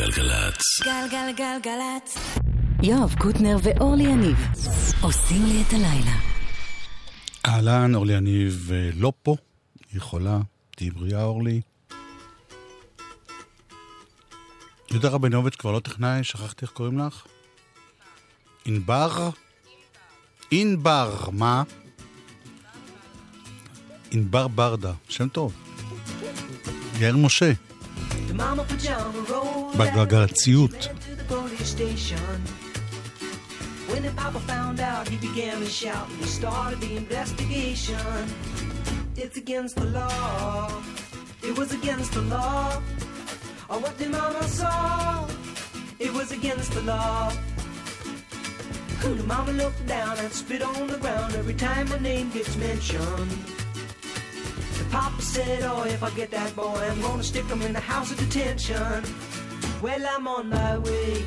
גלגלצ. גלגלגלגלצ. יואב קוטנר ואורלי יניב עושים לי את הלילה. אהלן, אורלי יניב אה, לא פה, היא חולה, תהיי בריאה אורלי. יהודה רבינוביץ' כבר לא טכנאי, שכחתי איך קוראים לך? ענבר? ענבר, מה? ענבר ברדה, שם טוב. יאיר משה. בגלגלציות. When the papa found out, he began to shout and he started the investigation. It's against the law. It was against the law. Or what the mama saw. It was against the law. The mama looked down and spit on the ground every time my name gets mentioned. Papa said, oh, if I get that boy, I'm gonna stick him in the house of detention. Well, I'm on my way.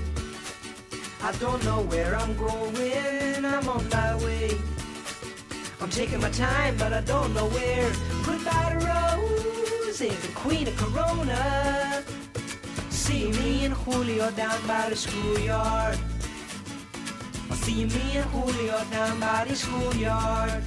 I don't know where I'm going, I'm on my way. I'm taking my time, but I don't know where. Goodbye to Rose, the queen of Corona. See me and Julio down by the schoolyard. I'll see me and Julio down by the schoolyard.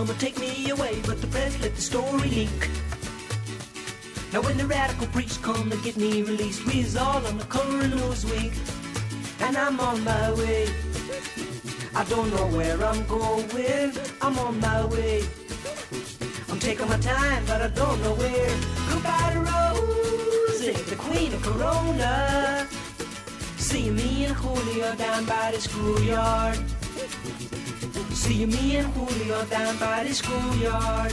Come and take me away, but the press let the story leak. Now when the radical preach come to get me released, we is all on the cover of Newsweek, and I'm on my way. I don't know where I'm going, I'm on my way. I'm taking my time, but I don't know where. Goodbye to Rose, the queen of Corona. See me and Julio down by the schoolyard. See me and Julio down by the schoolyard.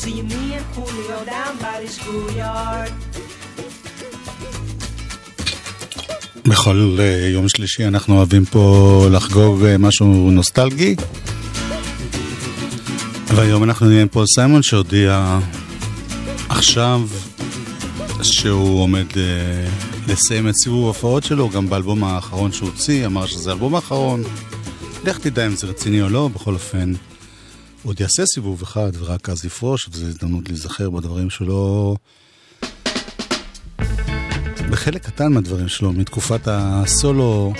See me and Julio down by the schoolyard. בכל uh, יום שלישי אנחנו אוהבים פה לחגוג uh, משהו נוסטלגי. והיום אנחנו נהיה פה סיימון שהודיע עכשיו שהוא עומד uh, לסיים את סיבוב ההופעות שלו, גם באלבום האחרון שהוא הוציא, אמר שזה האלבום האחרון. לך תדע אם זה רציני או לא, בכל אופן, הוא עוד יעשה סיבוב אחד ורק אז יפרוש, וזו הזדמנות להיזכר בדברים שלו. בחלק קטן מהדברים שלו, מתקופת הסולו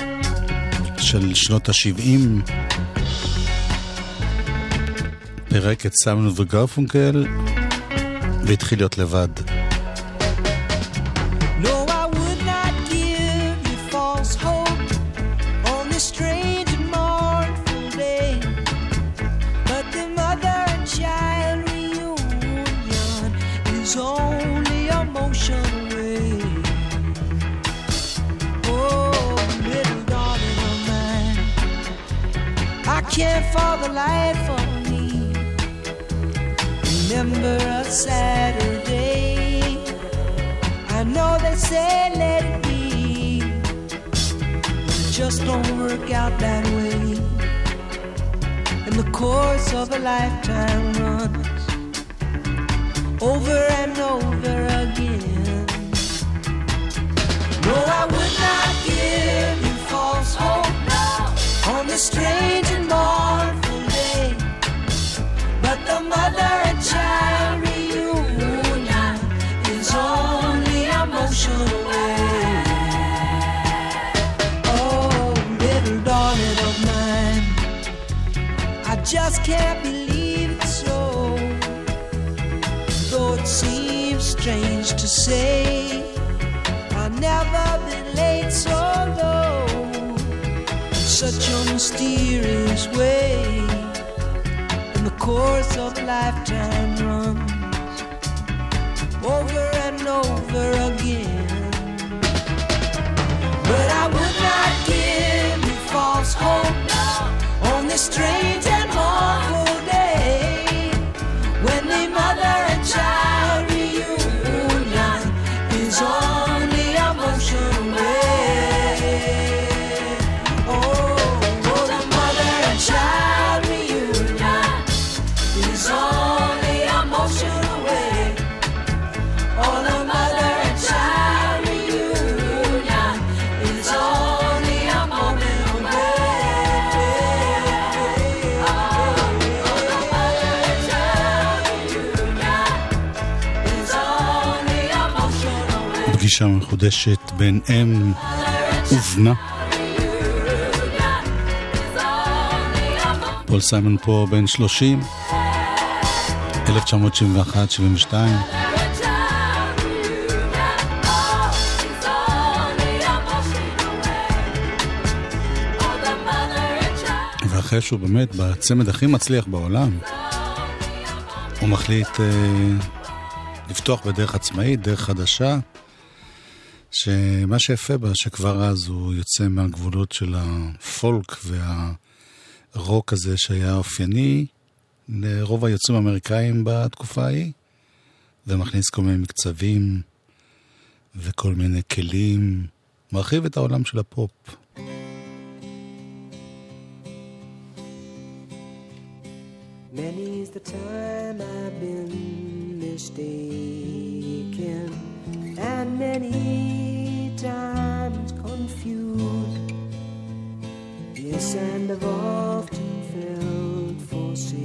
של שנות ה-70, פירק את סיימון וגרפונקל והתחיל להיות לבד. Care for the life of me. Remember a Saturday. I know they say let it be. But it just don't work out that way. In the course of a lifetime over and over again. No, I would not give you false hope now on the strange and mournful day. But the mother and child reunion is only a motion away. Oh, little darling of mine, I just can't believe strange to say, I've never been late so long in such a mysterious way. And the course of lifetime runs over and over again. But I would not give you false hope on this strange פגישה מחודשת בין אם ובנה. פול סיימון פה בן 30, 1971-72. ואחרי שהוא באמת בצמד הכי מצליח בעולם, הוא מחליט אה, לפתוח בדרך עצמאית, דרך חדשה, שמה שיפה בה, שכבר אז הוא יוצא מהגבולות של הפולק והרוק הזה שהיה אופייני לרוב היוצאים האמריקאים בתקופה ההיא, ומכניס כל מיני מקצבים וכל מיני כלים, מרחיב את העולם של הפופ. Many's the time I've been mistaken, and many times confused. Yes, and I've often felt forsaken,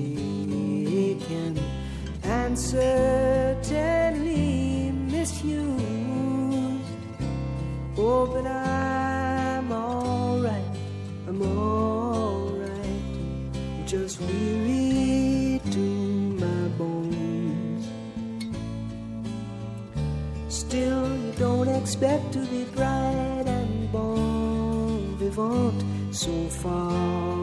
and certainly misused. Oh, but I'm alright, I'm alright, just weary. Expect to be bright and bon vivant so far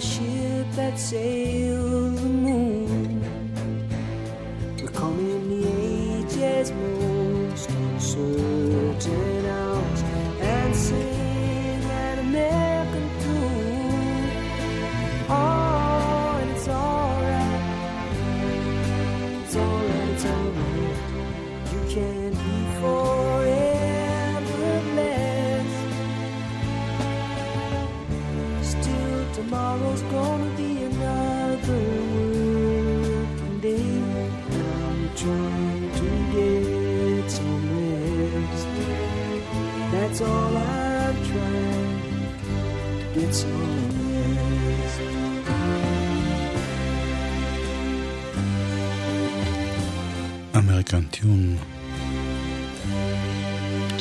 she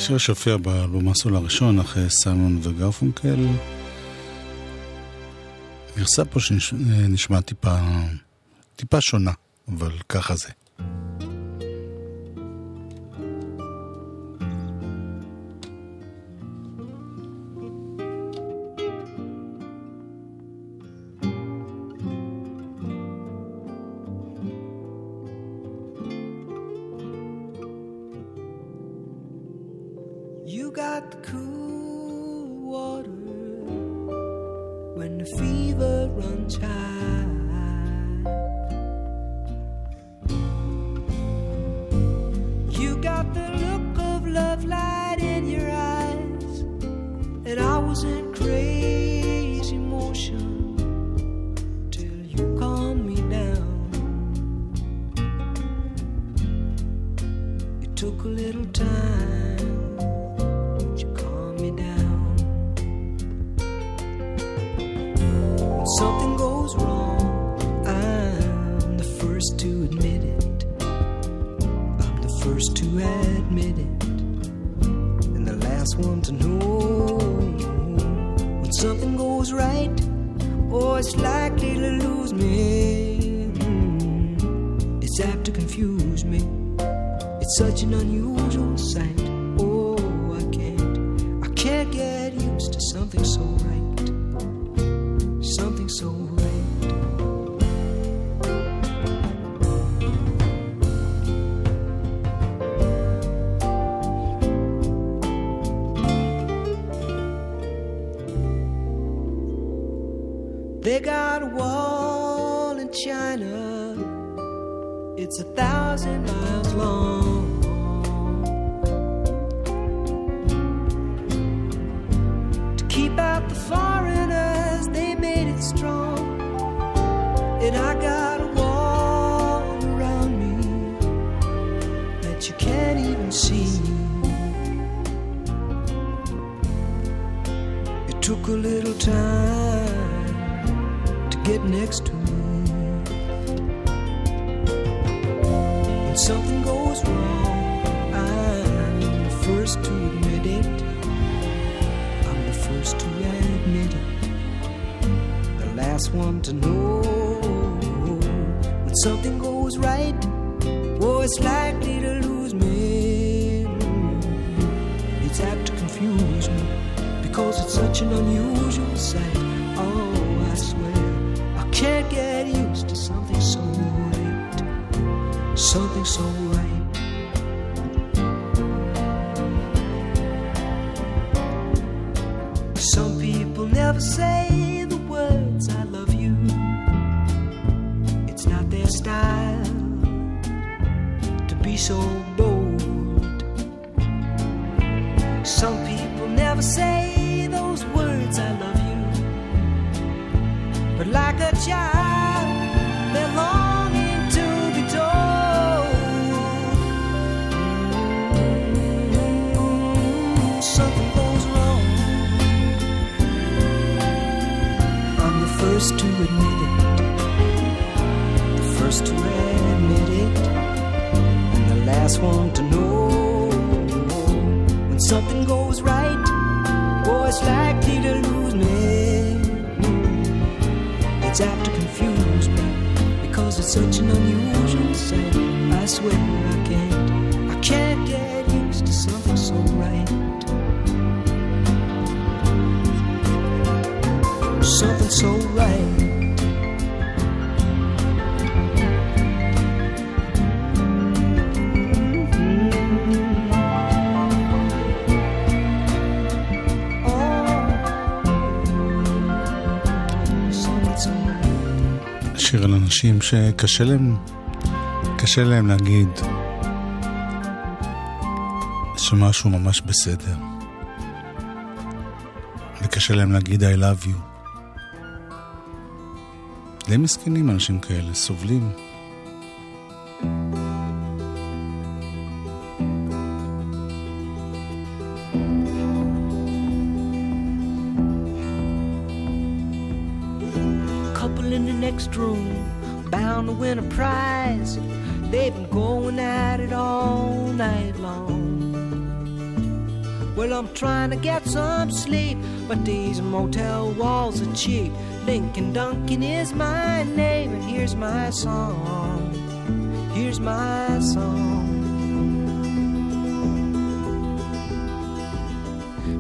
שיר שהופיע באלבום הסול הראשון אחרי סיימון וגרפונקל. גרסה פה שנשמע טיפה, טיפה שונה, אבל ככה זה. next to first to admit it and the last one to know. When something goes right, boy, it's likely to lose me. It's apt to confuse me because it's such an unusual sight. I swear I can't, I can't get used to something so right. Something so right. אנשים שקשה להם, קשה להם להגיד שמשהו ממש בסדר. וקשה להם להגיד I love you. די מסכנים אנשים כאלה, סובלים. my song. Here's my song.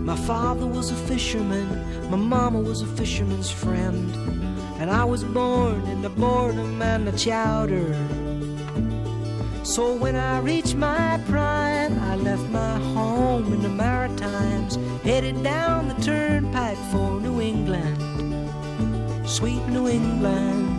My father was a fisherman, my mama was a fisherman's friend, and I was born in the boredom and the chowder. So when I reached my prime, I left my home in the Maritimes, headed down the turnpike for New England, sweet New England.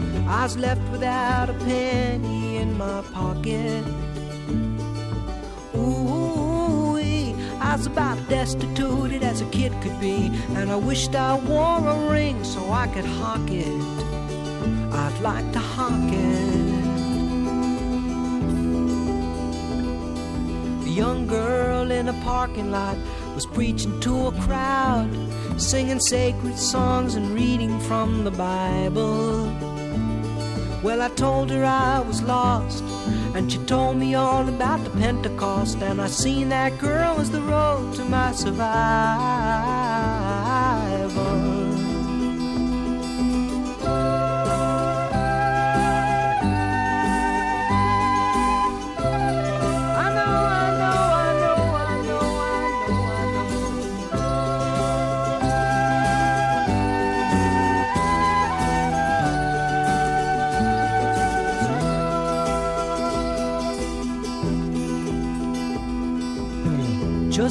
I was left without a penny in my pocket. Ooh, I was about destitute as a kid could be, and I wished I wore a ring so I could hawk it. I'd like to hawk it. A young girl in a parking lot was preaching to a crowd, singing sacred songs and reading from the Bible. Well, I told her I was lost, and she told me all about the Pentecost, and I seen that girl as the road to my survival.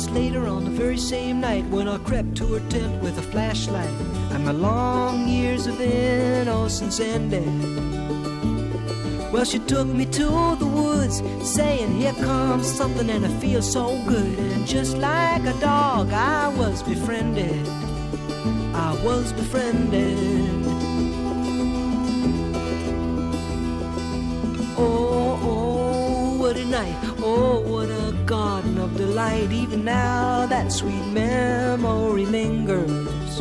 Later on the very same night when I crept to her tent with a flashlight and my long years of innocence ended. Well, she took me to the woods, saying, Here comes something, and it feels so good. And just like a dog, I was befriended. I was befriended. Oh, oh, what a night. Oh, what a of delight. Even now, that sweet memory lingers.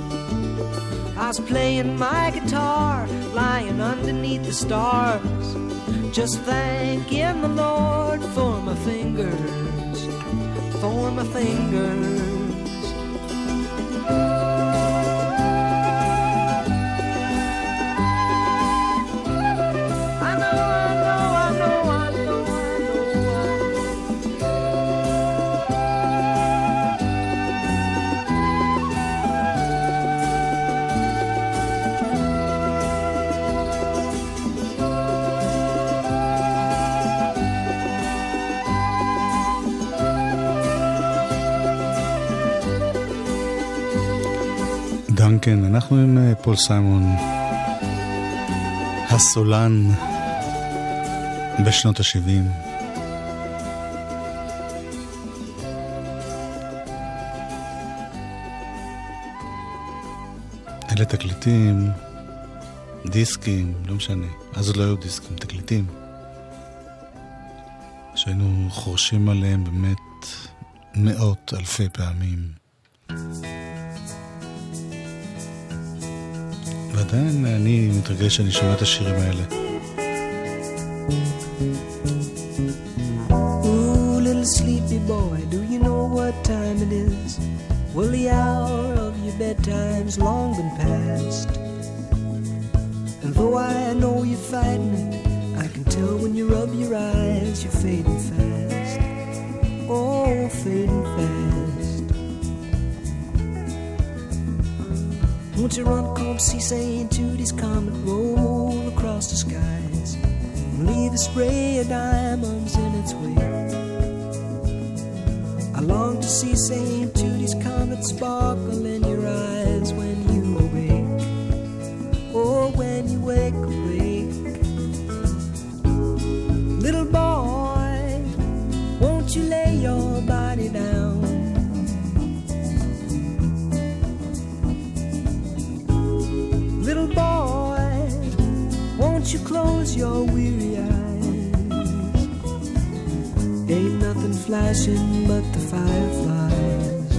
I was playing my guitar, lying underneath the stars, just thanking the Lord for my fingers, for my fingers. דנקן, אנחנו עם אה, פול סיימון, הסולן בשנות ה-70. אלה תקליטים, דיסקים, לא משנה. אז עוד לא היו דיסקים, תקליטים. שהיינו חורשים עליהם באמת מאות אלפי פעמים. ועדיין אני מתרגש שאני שומע את השירים האלה. Ooh, little sleepy boy, do you know what time it is? Well, the hour of your bedtime's long been past. And though I know you're fighting Won't run come see St. Judy's comet roll across the skies leave a spray of diamonds in its wake? I long to see St. Judy's comet sparkle your weary eyes? Ain't nothing flashing but the fireflies.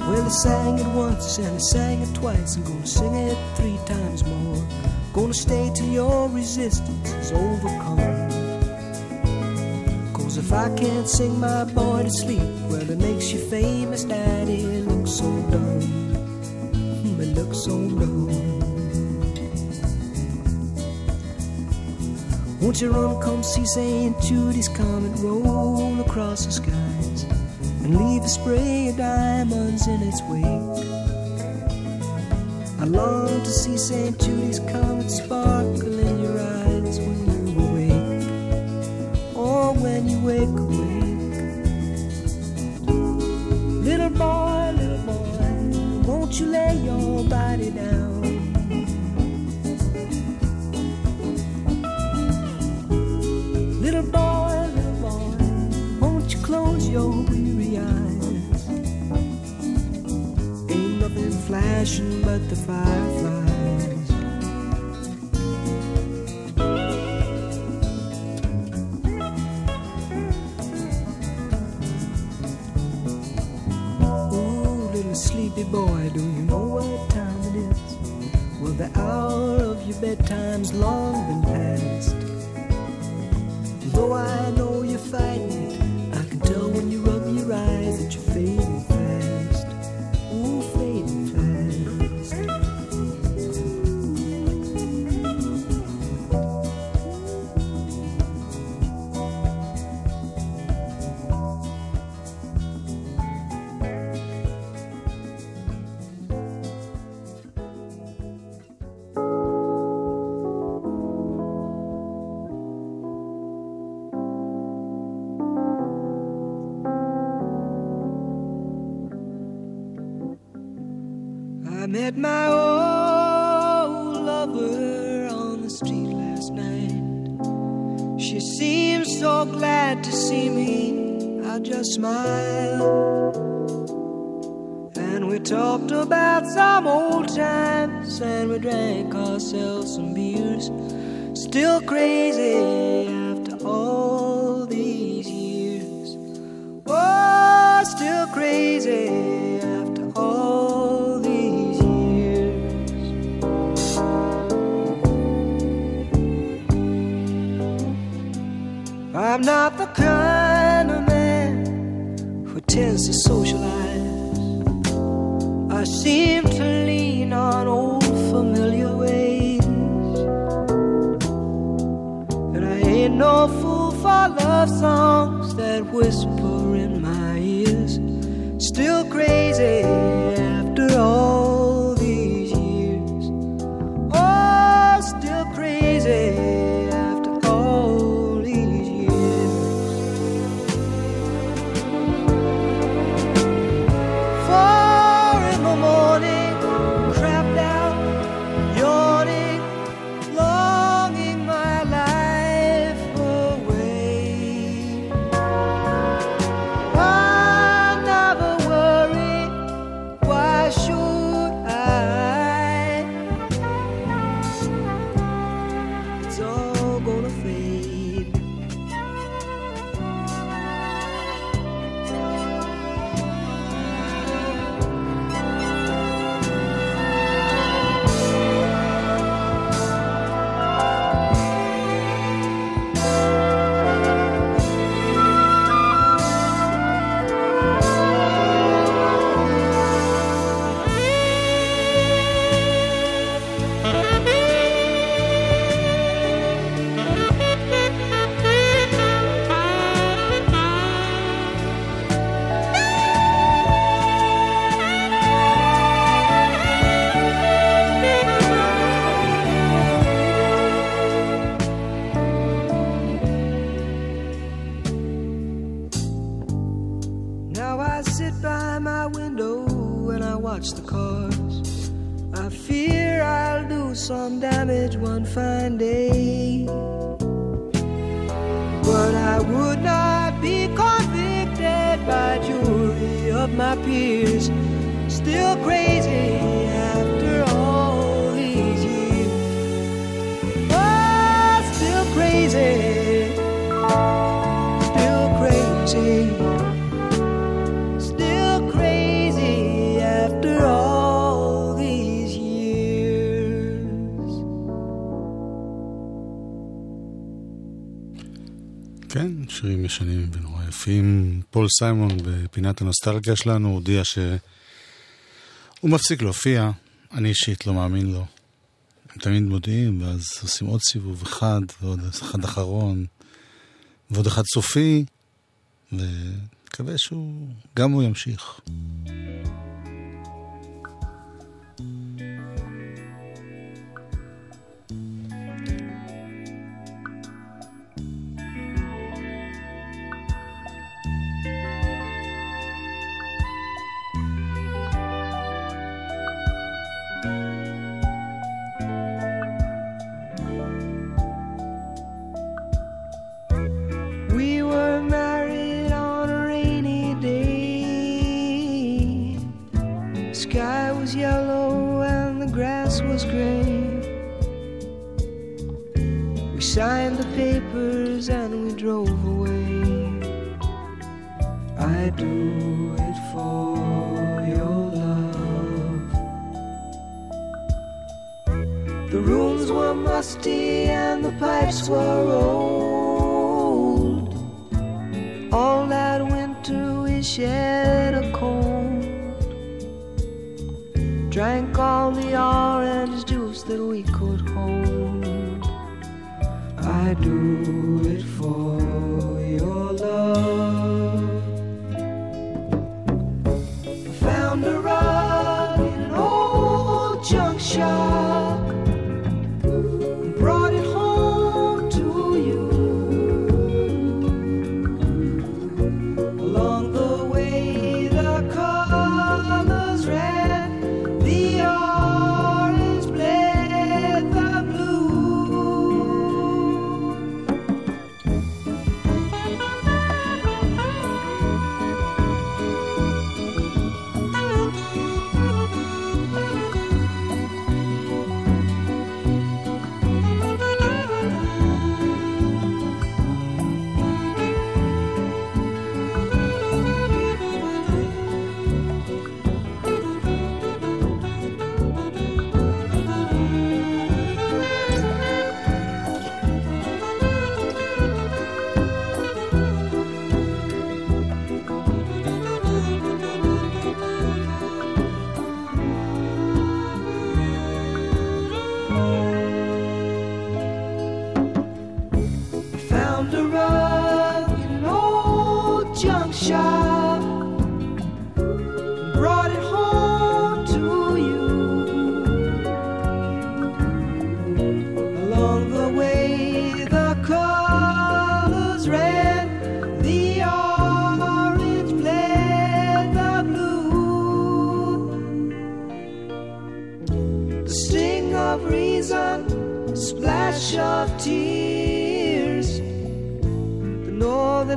Well, I sang it once and I sang it twice. I'm gonna sing it three times more. Gonna stay till your resistance is overcome. Cause if I can't sing my boy to sleep, well, it makes you famous, daddy. It looks so dumb. Hmm, It looks so dumb. Won't you run, come see St. Judy's comet roll across the skies and leave a spray of diamonds in its wake? I long to see St. Judy's comet sparkle you wake awake. Little boy, little boy, won't you lay your body down? Little boy, little boy, won't you close your weary eyes? Ain't nothing flashing but the fireflies. Sleepy boy, do you know what time it is? Well, the hour of your bedtime's long been past. Though I know you're fighting it, I can tell when you I met my old lover on the street last night. She seemed so glad to see me. I just smiled. And we talked about some old times and we drank ourselves some beers. Still crazy after all these years. Oh, still crazy I'm not the kind of man who tends to socialize. I seem to lean on old familiar ways. And I ain't no fool for love songs that whisper כן, שירים ישנים ונורא יפים. פול סיימון בפינת הנוסטלגיה שלנו הודיע שהוא מפסיק להופיע. אני אישית לא מאמין לו. הם תמיד מודיעים, ואז עושים עוד סיבוב אחד, ועוד אחד אחרון, ועוד אחד סופי, ומקווה שהוא, גם הוא ימשיך. Papers and we drove away. I do it for your love. The rooms were musty and the pipes were old. All that winter we shed a cold. Drank all the orange juice that we could hold. I do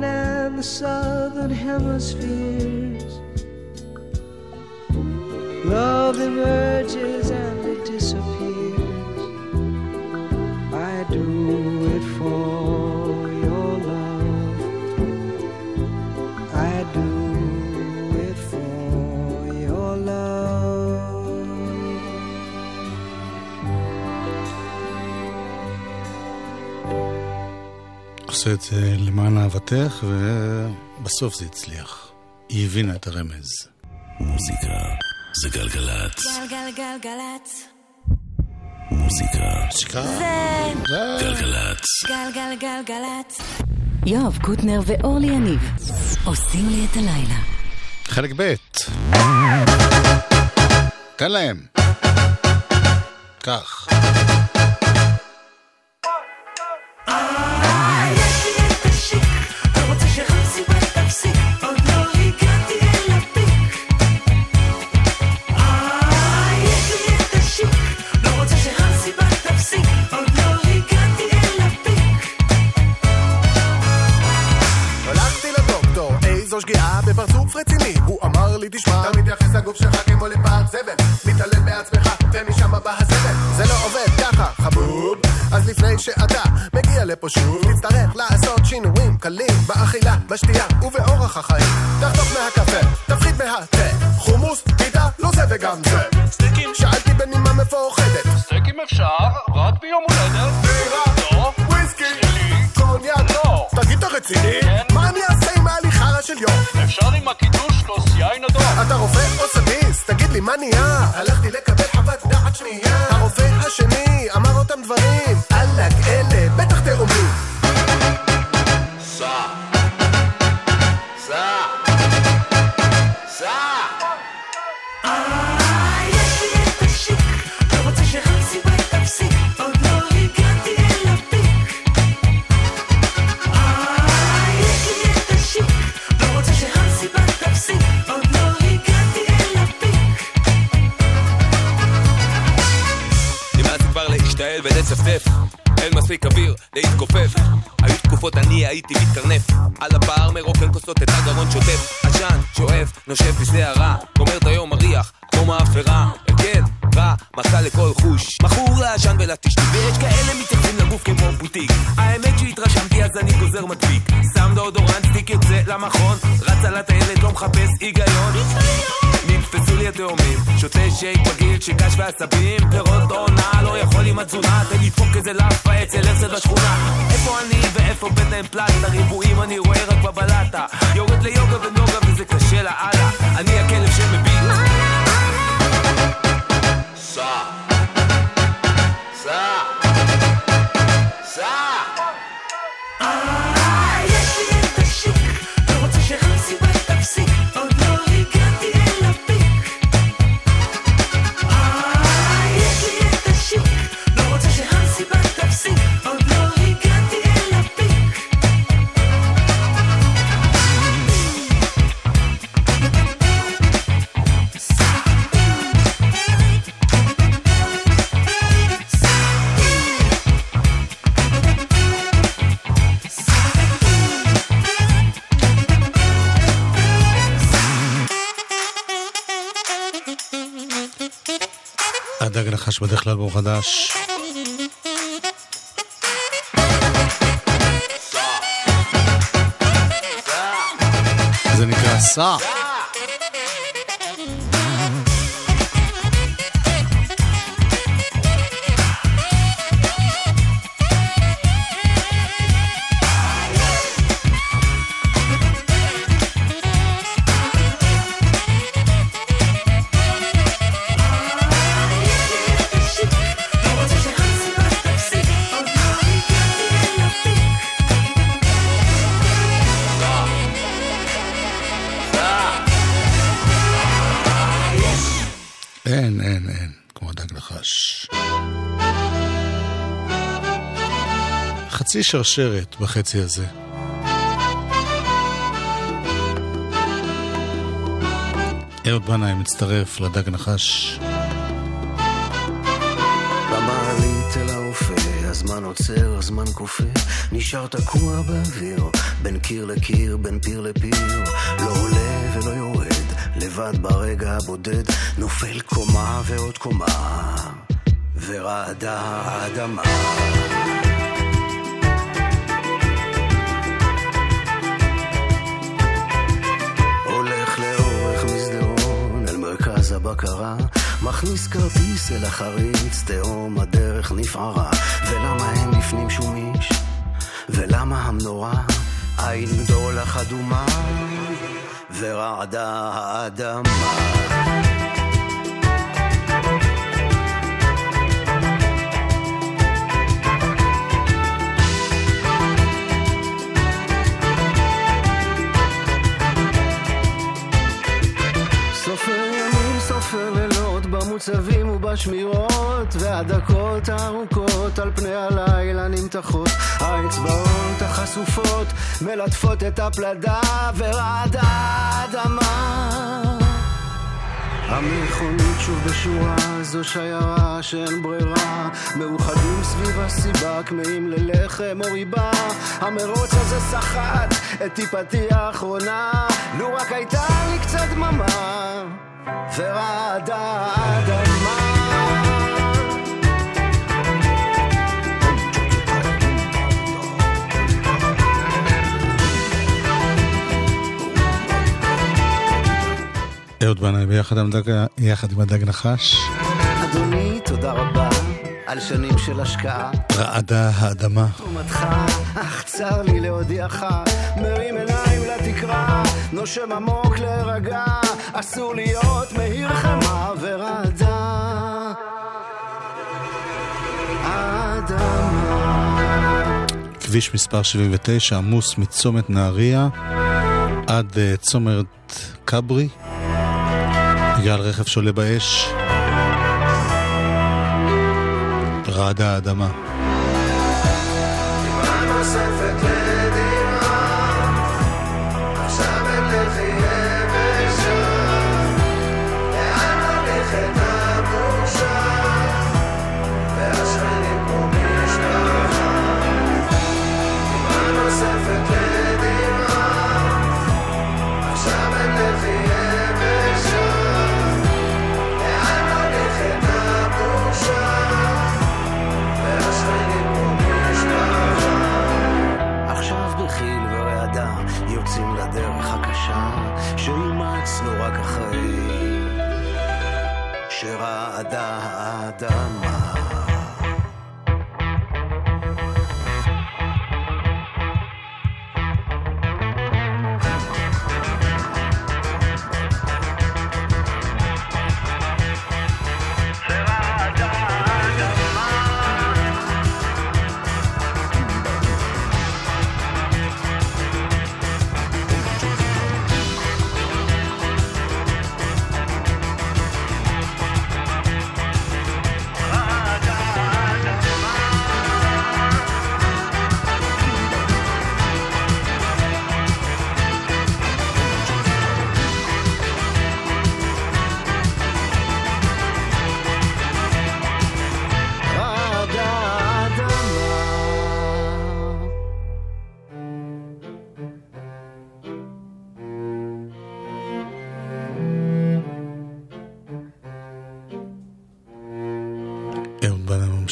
northern and the southern hemispheres. Love emerges and עושה את זה למען אהבתך, ובסוף זה הצליח. היא הבינה את הרמז. מוזיקה זה גלגלצ. גלגלגלגלצ. מוזיקה. זה גלגלצ. גלגלגלגלצ. יואב קוטנר ואורלי יניב עושים לי את הלילה. חלק ב' תן להם. כך. תשמע אתה מתייחס לגוף שלך כמו לפעת זבל מתעלם בעצמך ומשם בא הזבל זה לא עובד ככה חבוב אז לפני שאתה מגיע לפה שוב תצטרך לעשות שינויים קלים באכילה, בשתייה ובאורח החיים תחתוך מהקפה, תפחית מהתה חומוס, פיתה, לא זה וגם זה סטייקים? שאלתי בנימה מפוחדת סטייקים אפשר, רק ביום הולדת. בירה, לא. וויסקי, שלי. קוניאק לא. תגיד אתה רציני? כן. מה אני אעשה עם ההליכה של יום? אפשר עם הקידוש. אתה רופא או סדיסט? תגיד לי מה נהיה? הלכתי לקבל חוות דעת שנייה הרופא השני אמר אותם דברים עלק אלה בטח תאומים מספיק אוויר להתכופף. היו תקופות אני הייתי מתקרנף. על הבר מרוקן כוסות את הגרון שוטף. עשן, שואף, נושף בשדה הרע. גומר את היום מריח כמו מאפרה. הרכב מכה לכל חוש, מכור לעשן ולטשטוש, ויש כאלה מתייחסים לגוף כמו בוטיק. האמת שהתרשמתי אז אני גוזר מדביק, שם דאודורנט, סטיק זה למכון, רץ על הטיילת, לא מחפש היגיון. נתפסו לי התאומים, שותה שייק בגיל, שקש ועשבים, פירות עונה, עם התזונה, תן לדפוק איזה לאפה אצל הרצל בשכונה. איפה אני ואיפה בטן פלטה, ריבועים אני רואה רק בבלטה. יורד ליוגה ונוגה בדרך כלל בור חדש. זה נקרא סע. חצי שרשרת בחצי הזה. אהוד בנאי מצטרף לדג נחש. הזמן עוצר, הזמן כופה, נשאר תקוע באוויר, בין קיר לקיר, בין פיר לפיר, לא עולה ולא יורד, לבד ברגע הבודד, נופל קומה ועוד קומה, ורעדה האדמה. הבקרה מכניס כרטיס אל החריץ, תהום הדרך נפערה. ולמה אין לפנים שום איש? ולמה המנורה? עין גדולח אדומה ורעדה האדמה במוצבים ובשמירות, והדקות הארוכות על פני הלילה נמתחות. האצבעות החשופות מלטפות את הפלדה, ורעדה האדמה. המכונית שוב בשורה, זו שיירה שאין ברירה. מאוחדים סביב הסיבה, כמהים ללחם או ריבה. המרוץ הזה סחט את טיפתי האחרונה, לו רק הייתה לי קצת דממה, ורעדה האדמה. אהוד בנאי ביחד יחד עם הדג נחש. אדוני, תודה רבה על שנים של השקעה. רעדה האדמה. תרומתך, אך צר לי להודיעך, מרים עיניים לתקרה, נושם עמוק להירגע, אסור להיות מהיר חמה. האדמה. כביש מספר 79 עמוס מצומת נהריה עד אה, צומת כברי בגלל רכב שעולה באש. רעדה האדמה.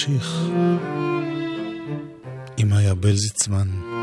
בנה ממשיך עם איה בלזיצמן.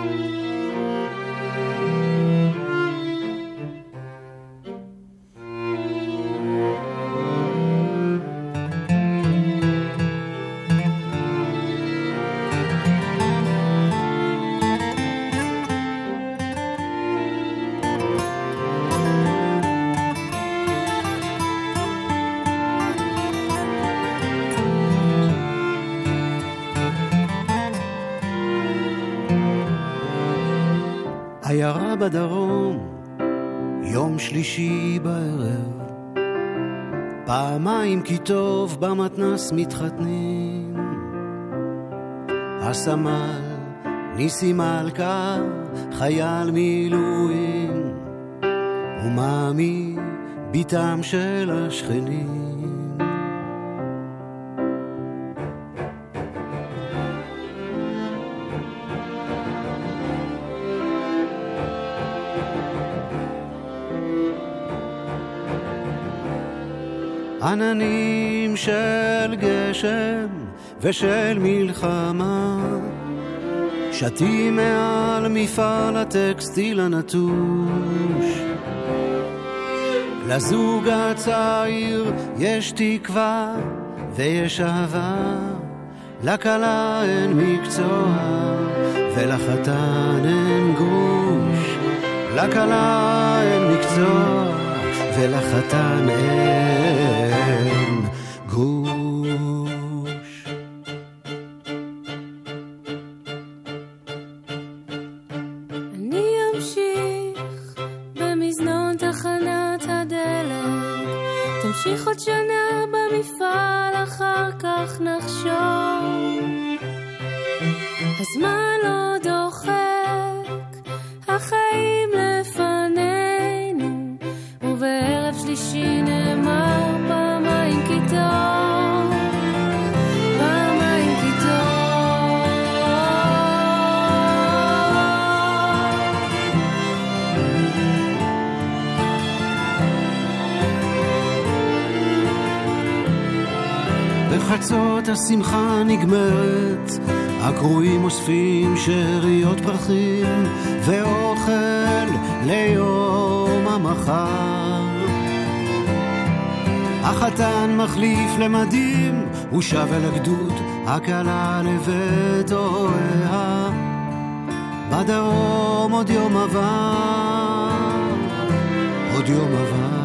בדרום, יום שלישי בערב, פעמיים כי טוב במתנס מתחתנים. הסמל, ניסי מלכה, חייל מילואים, ומאמי, בתם של השכנים. עננים של גשם ושל מלחמה. שתים מעל מפעל הטקסטיל הנטוש. לזוג הצעיר יש תקווה ויש אהבה. לכלה אין מקצוע ולחתן אין גרוש לכלה אין מקצוע ולחתן אין גרוש. השמחה נגמרת, הקרואים אוספים שאריות פרחים ואוכל ליום המחר. החתן מחליף למדים, הוא שב אל הגדוד, הכלה לבית הוריה. בדרום עוד יום עבר, עוד יום עבר.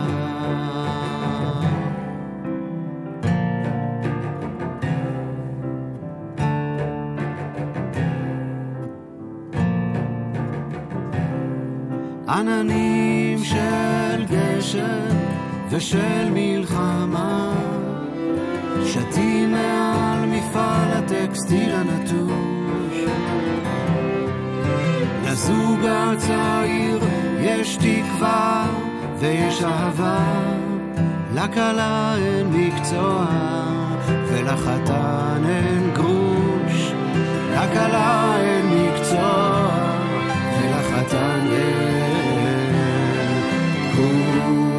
עננים של גשם ושל מלחמה. שתים מעל מפעל הטקסטיל הנטוש. לזוג הצעיר יש תקווה ויש אהבה. לכלה אין מקצוע ולחתן אין גרוש. לכלה אין מקצוע ולחתן אין גרוש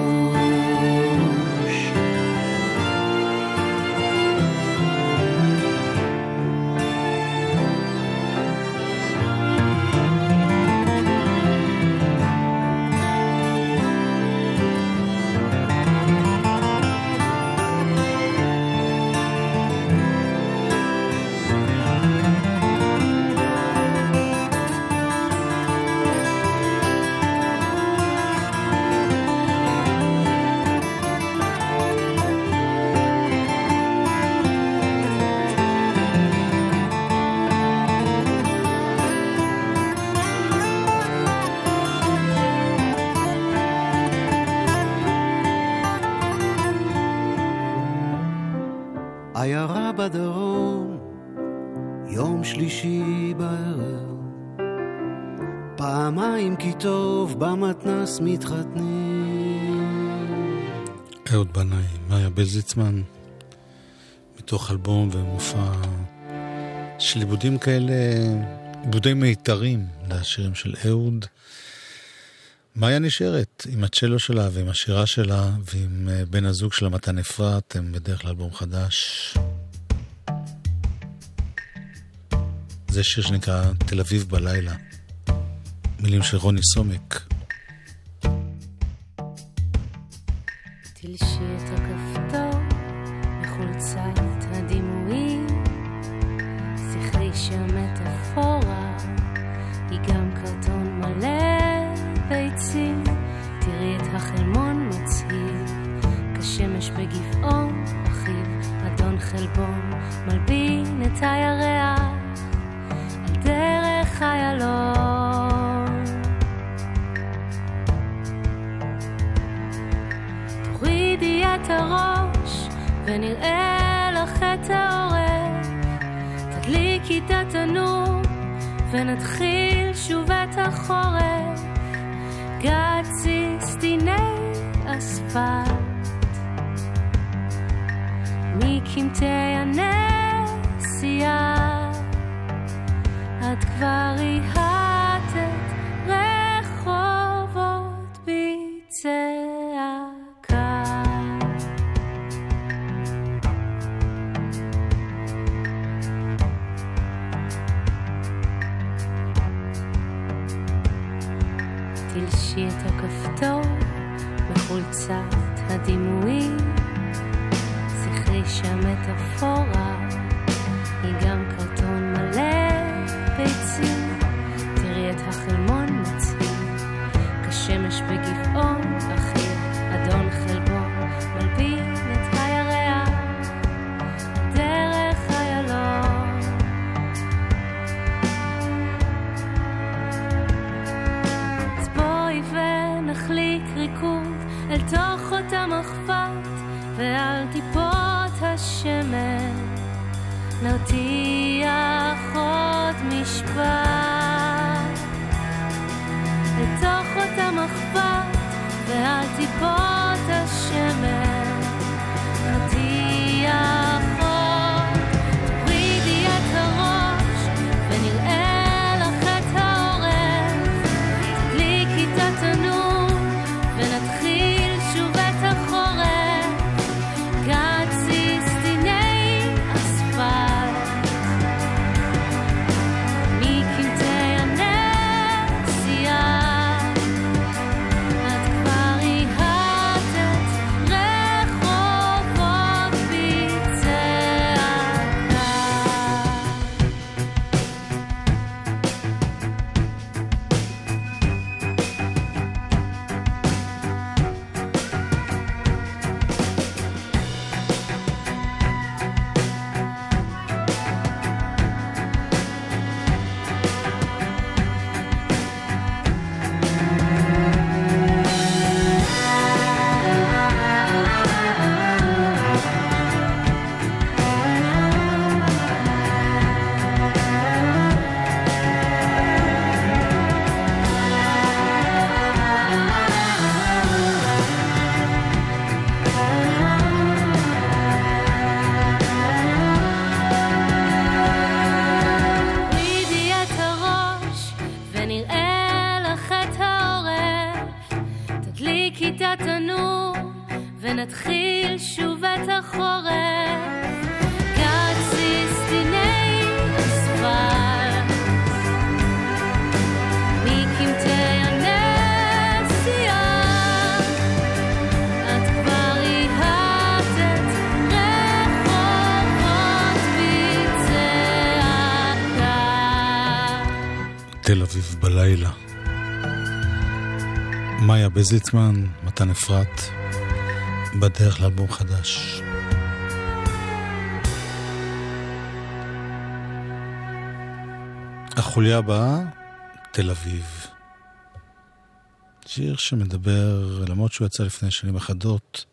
שלישי בערב. פעמיים כי טוב במתנס מתחתנים. אהוד בנאי, מאיה בלזיצמן, מתוך אלבום ומופע של עיבודים כאלה, עיבודי מיתרים לשירים של אהוד. מאיה נשארת עם הצ'לו שלה ועם השירה שלה ועם אה, בן הזוג שלה מתן אפרת, הם בדרך כלל אלבום חדש. זה שיר שנקרא תל אביב בלילה. מילים של רוני סומק. הדימויים, זכרי שהמטאפורה היא מאיה בזיצמן, מתן אפרת, בדרך לאלבום חדש. החוליה הבאה, תל אביב. שיר שמדבר, למרות שהוא יצא לפני שנים אחדות,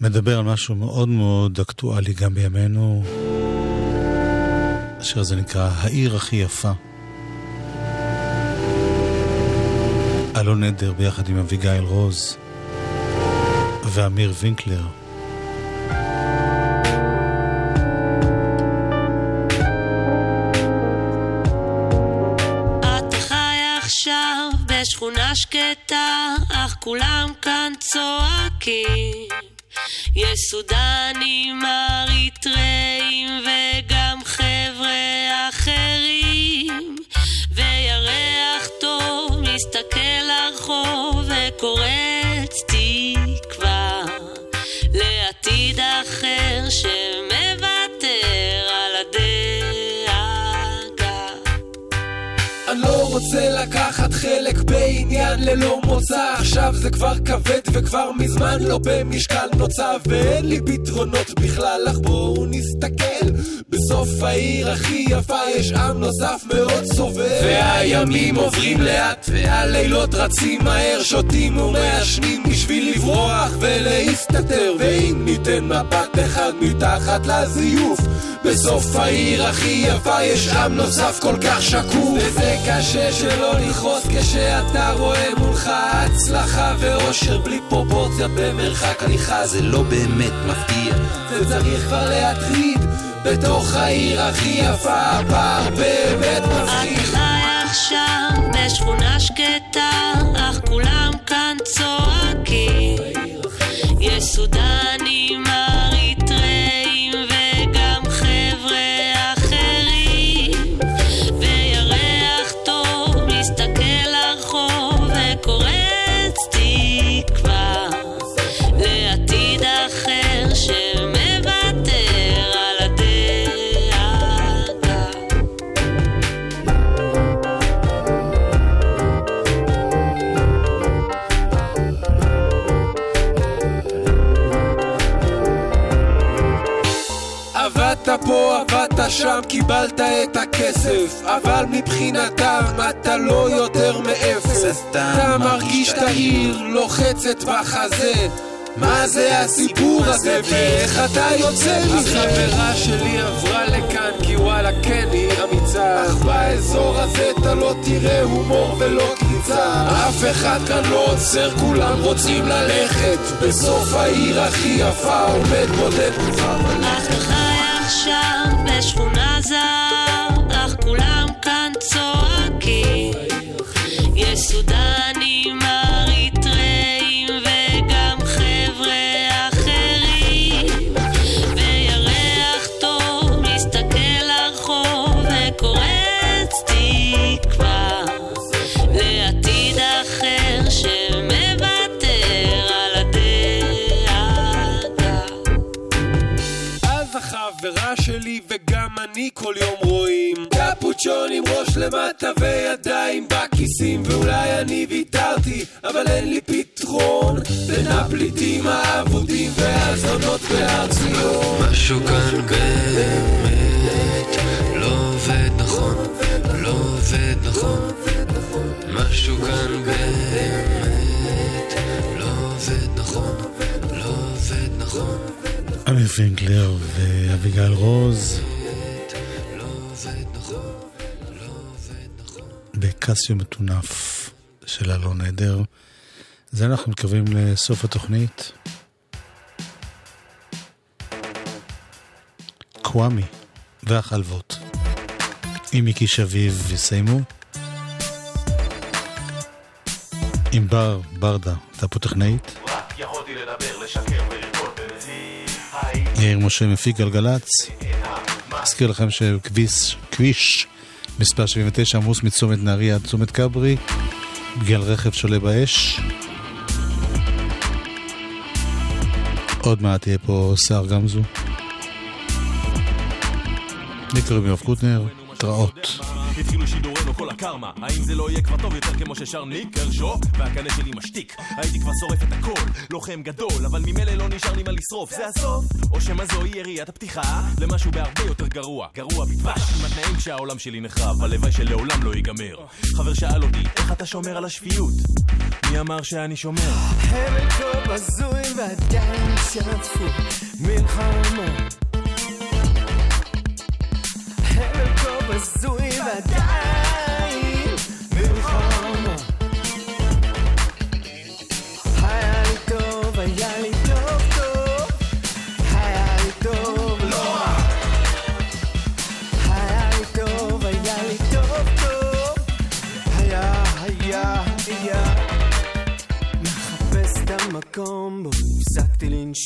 מדבר על משהו מאוד מאוד אקטואלי גם בימינו. השיר הזה נקרא העיר הכי יפה. אלון נדר ביחד עם אביגיל רוז ואמיר וינקלר. בשכונה שקטה, אך כולם כאן צועקים. יש סודנים, אריתראים וגם חבר'ה אחרים. לרחוב רוצה לקחת חלק בעניין ללא מוצא. עכשיו זה כבר כבד וכבר מזמן לא במשקל נוצה ואין לי פתרונות בכלל אך בואו נסתכל בסוף העיר הכי יפה יש עם נוסף מאוד סובל והימים עוברים לאט והלילות רצים מהר שותים ומעשנים בשביל לברוח ולהסתתר. ואם ניתן מבט אחד מתחת לזיוף בסוף העיר הכי יפה יש עם נוסף כל כך שקוף. וזה קשה שלא לכעוס כשאתה רואה מולך הצלחה ואושר. בלי פרופורציה במרחק הליכה זה לא באמת מפתיע. זה צריך כבר להטריד בתוך העיר הכי יפה. הפער באמת מפחיד. חי עכשיו בשכונה שקטה, אך כולם כאן צועקים. יש סודנים, קיבלת את הכסף אבל מבחינתם אתה לא יותר מאפס. אתה מרגיש את העיר לוחצת בחזה. מה זה הסיפור הזה ואיך אתה יוצא מזה? החברה שלי עברה לכאן כי וואלה כן היא אמיצה. אך באזור הזה אתה לא תראה הומור ולא קריצה. אף אחד כאן לא עוצר כולם רוצים ללכת. בסוף העיר הכי יפה עומד בודד. מוכן אתה חי עכשיו בשכונה זר, אך כולם כאן צועקים. יש סודנים, כל יום רואים קפוצ'ון עם ראש למטה וידיים בכיסים ואולי אני ויתרתי אבל אין לי פתרון בין הפליטים האבודים והזונות בהר ציון משהו כאן באמת לא עובד נכון, לא עובד נכון. משהו כאן באמת לא עובד נכון, לא עובד נכון. אמיר פינקלר ואביגיל רוז בקסיו מטונף של אלון עדר. זה אנחנו מתקרבים לסוף התוכנית. קוואמי והחלבות. עם מיקי שביב יסיימו. עם בר, ברדה, הייתה פה טכנאית. יאיר משה מפיק גלגלצ. אזכיר לכם שכביש כביש מספר 79 עמוס מצומת נהריה עד צומת כברי בגלל רכב שולה באש. עוד מעט תהיה פה סער גמזו. לי קוראים יואב קוטנר, התראות. כל הקרמה. האם זה לא יהיה כבר טוב יותר כמו ששר ניק קרשו והקנה שלי משתיק. הייתי כבר שורף את הכל. לוחם גדול אבל ממילא לא נשאר לי מה לשרוף. זה הסוף. או שמא זוהי יריית הפתיחה למשהו בהרבה יותר גרוע. גרוע בדבש עם התנאים כשהעולם שלי נחרב. הלוואי שלעולם לא ייגמר. חבר שאל אותי איך אתה שומר על השפיות? מי אמר שאני שומר? הבל כה בזוי ועדיין שטפו מלחמה הבל כה בזוי ועדיין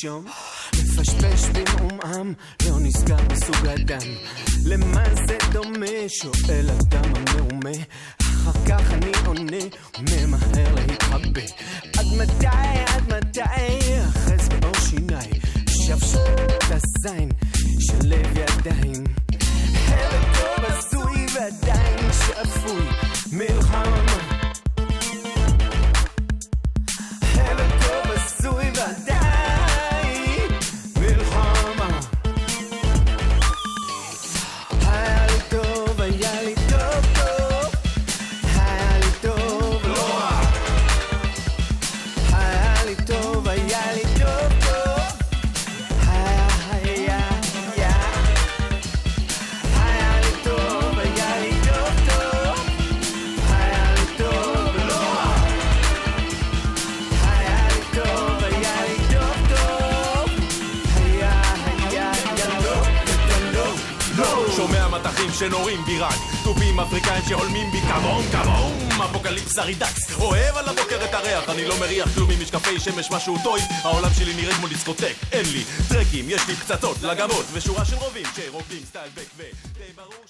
לנשום מפשפש במעומעם, לא נזכר בסוג הדם. למה זה דומה? שואל אדם המעומה. אחר כך אני עונה וממהר להתחבא. עד מתי, עד מתי? אחז באור שיניי. את הזין של לב ידיים. הבל כה בזוי ועדיין שפוי. מלחמה שנורים בי רק. תופים אפריקאים שהולמים בי. כמון כמון אפוקליפסה רידקס. אוהב על הבוקר את הריח אני לא מריח כלום עם משקפי שמש משהו טויב העולם שלי נראה כמו דיסקוטק אין לי טרקים יש לי פצצות לגבות. ושורה של רובים שרוקדים סטייל בק ו...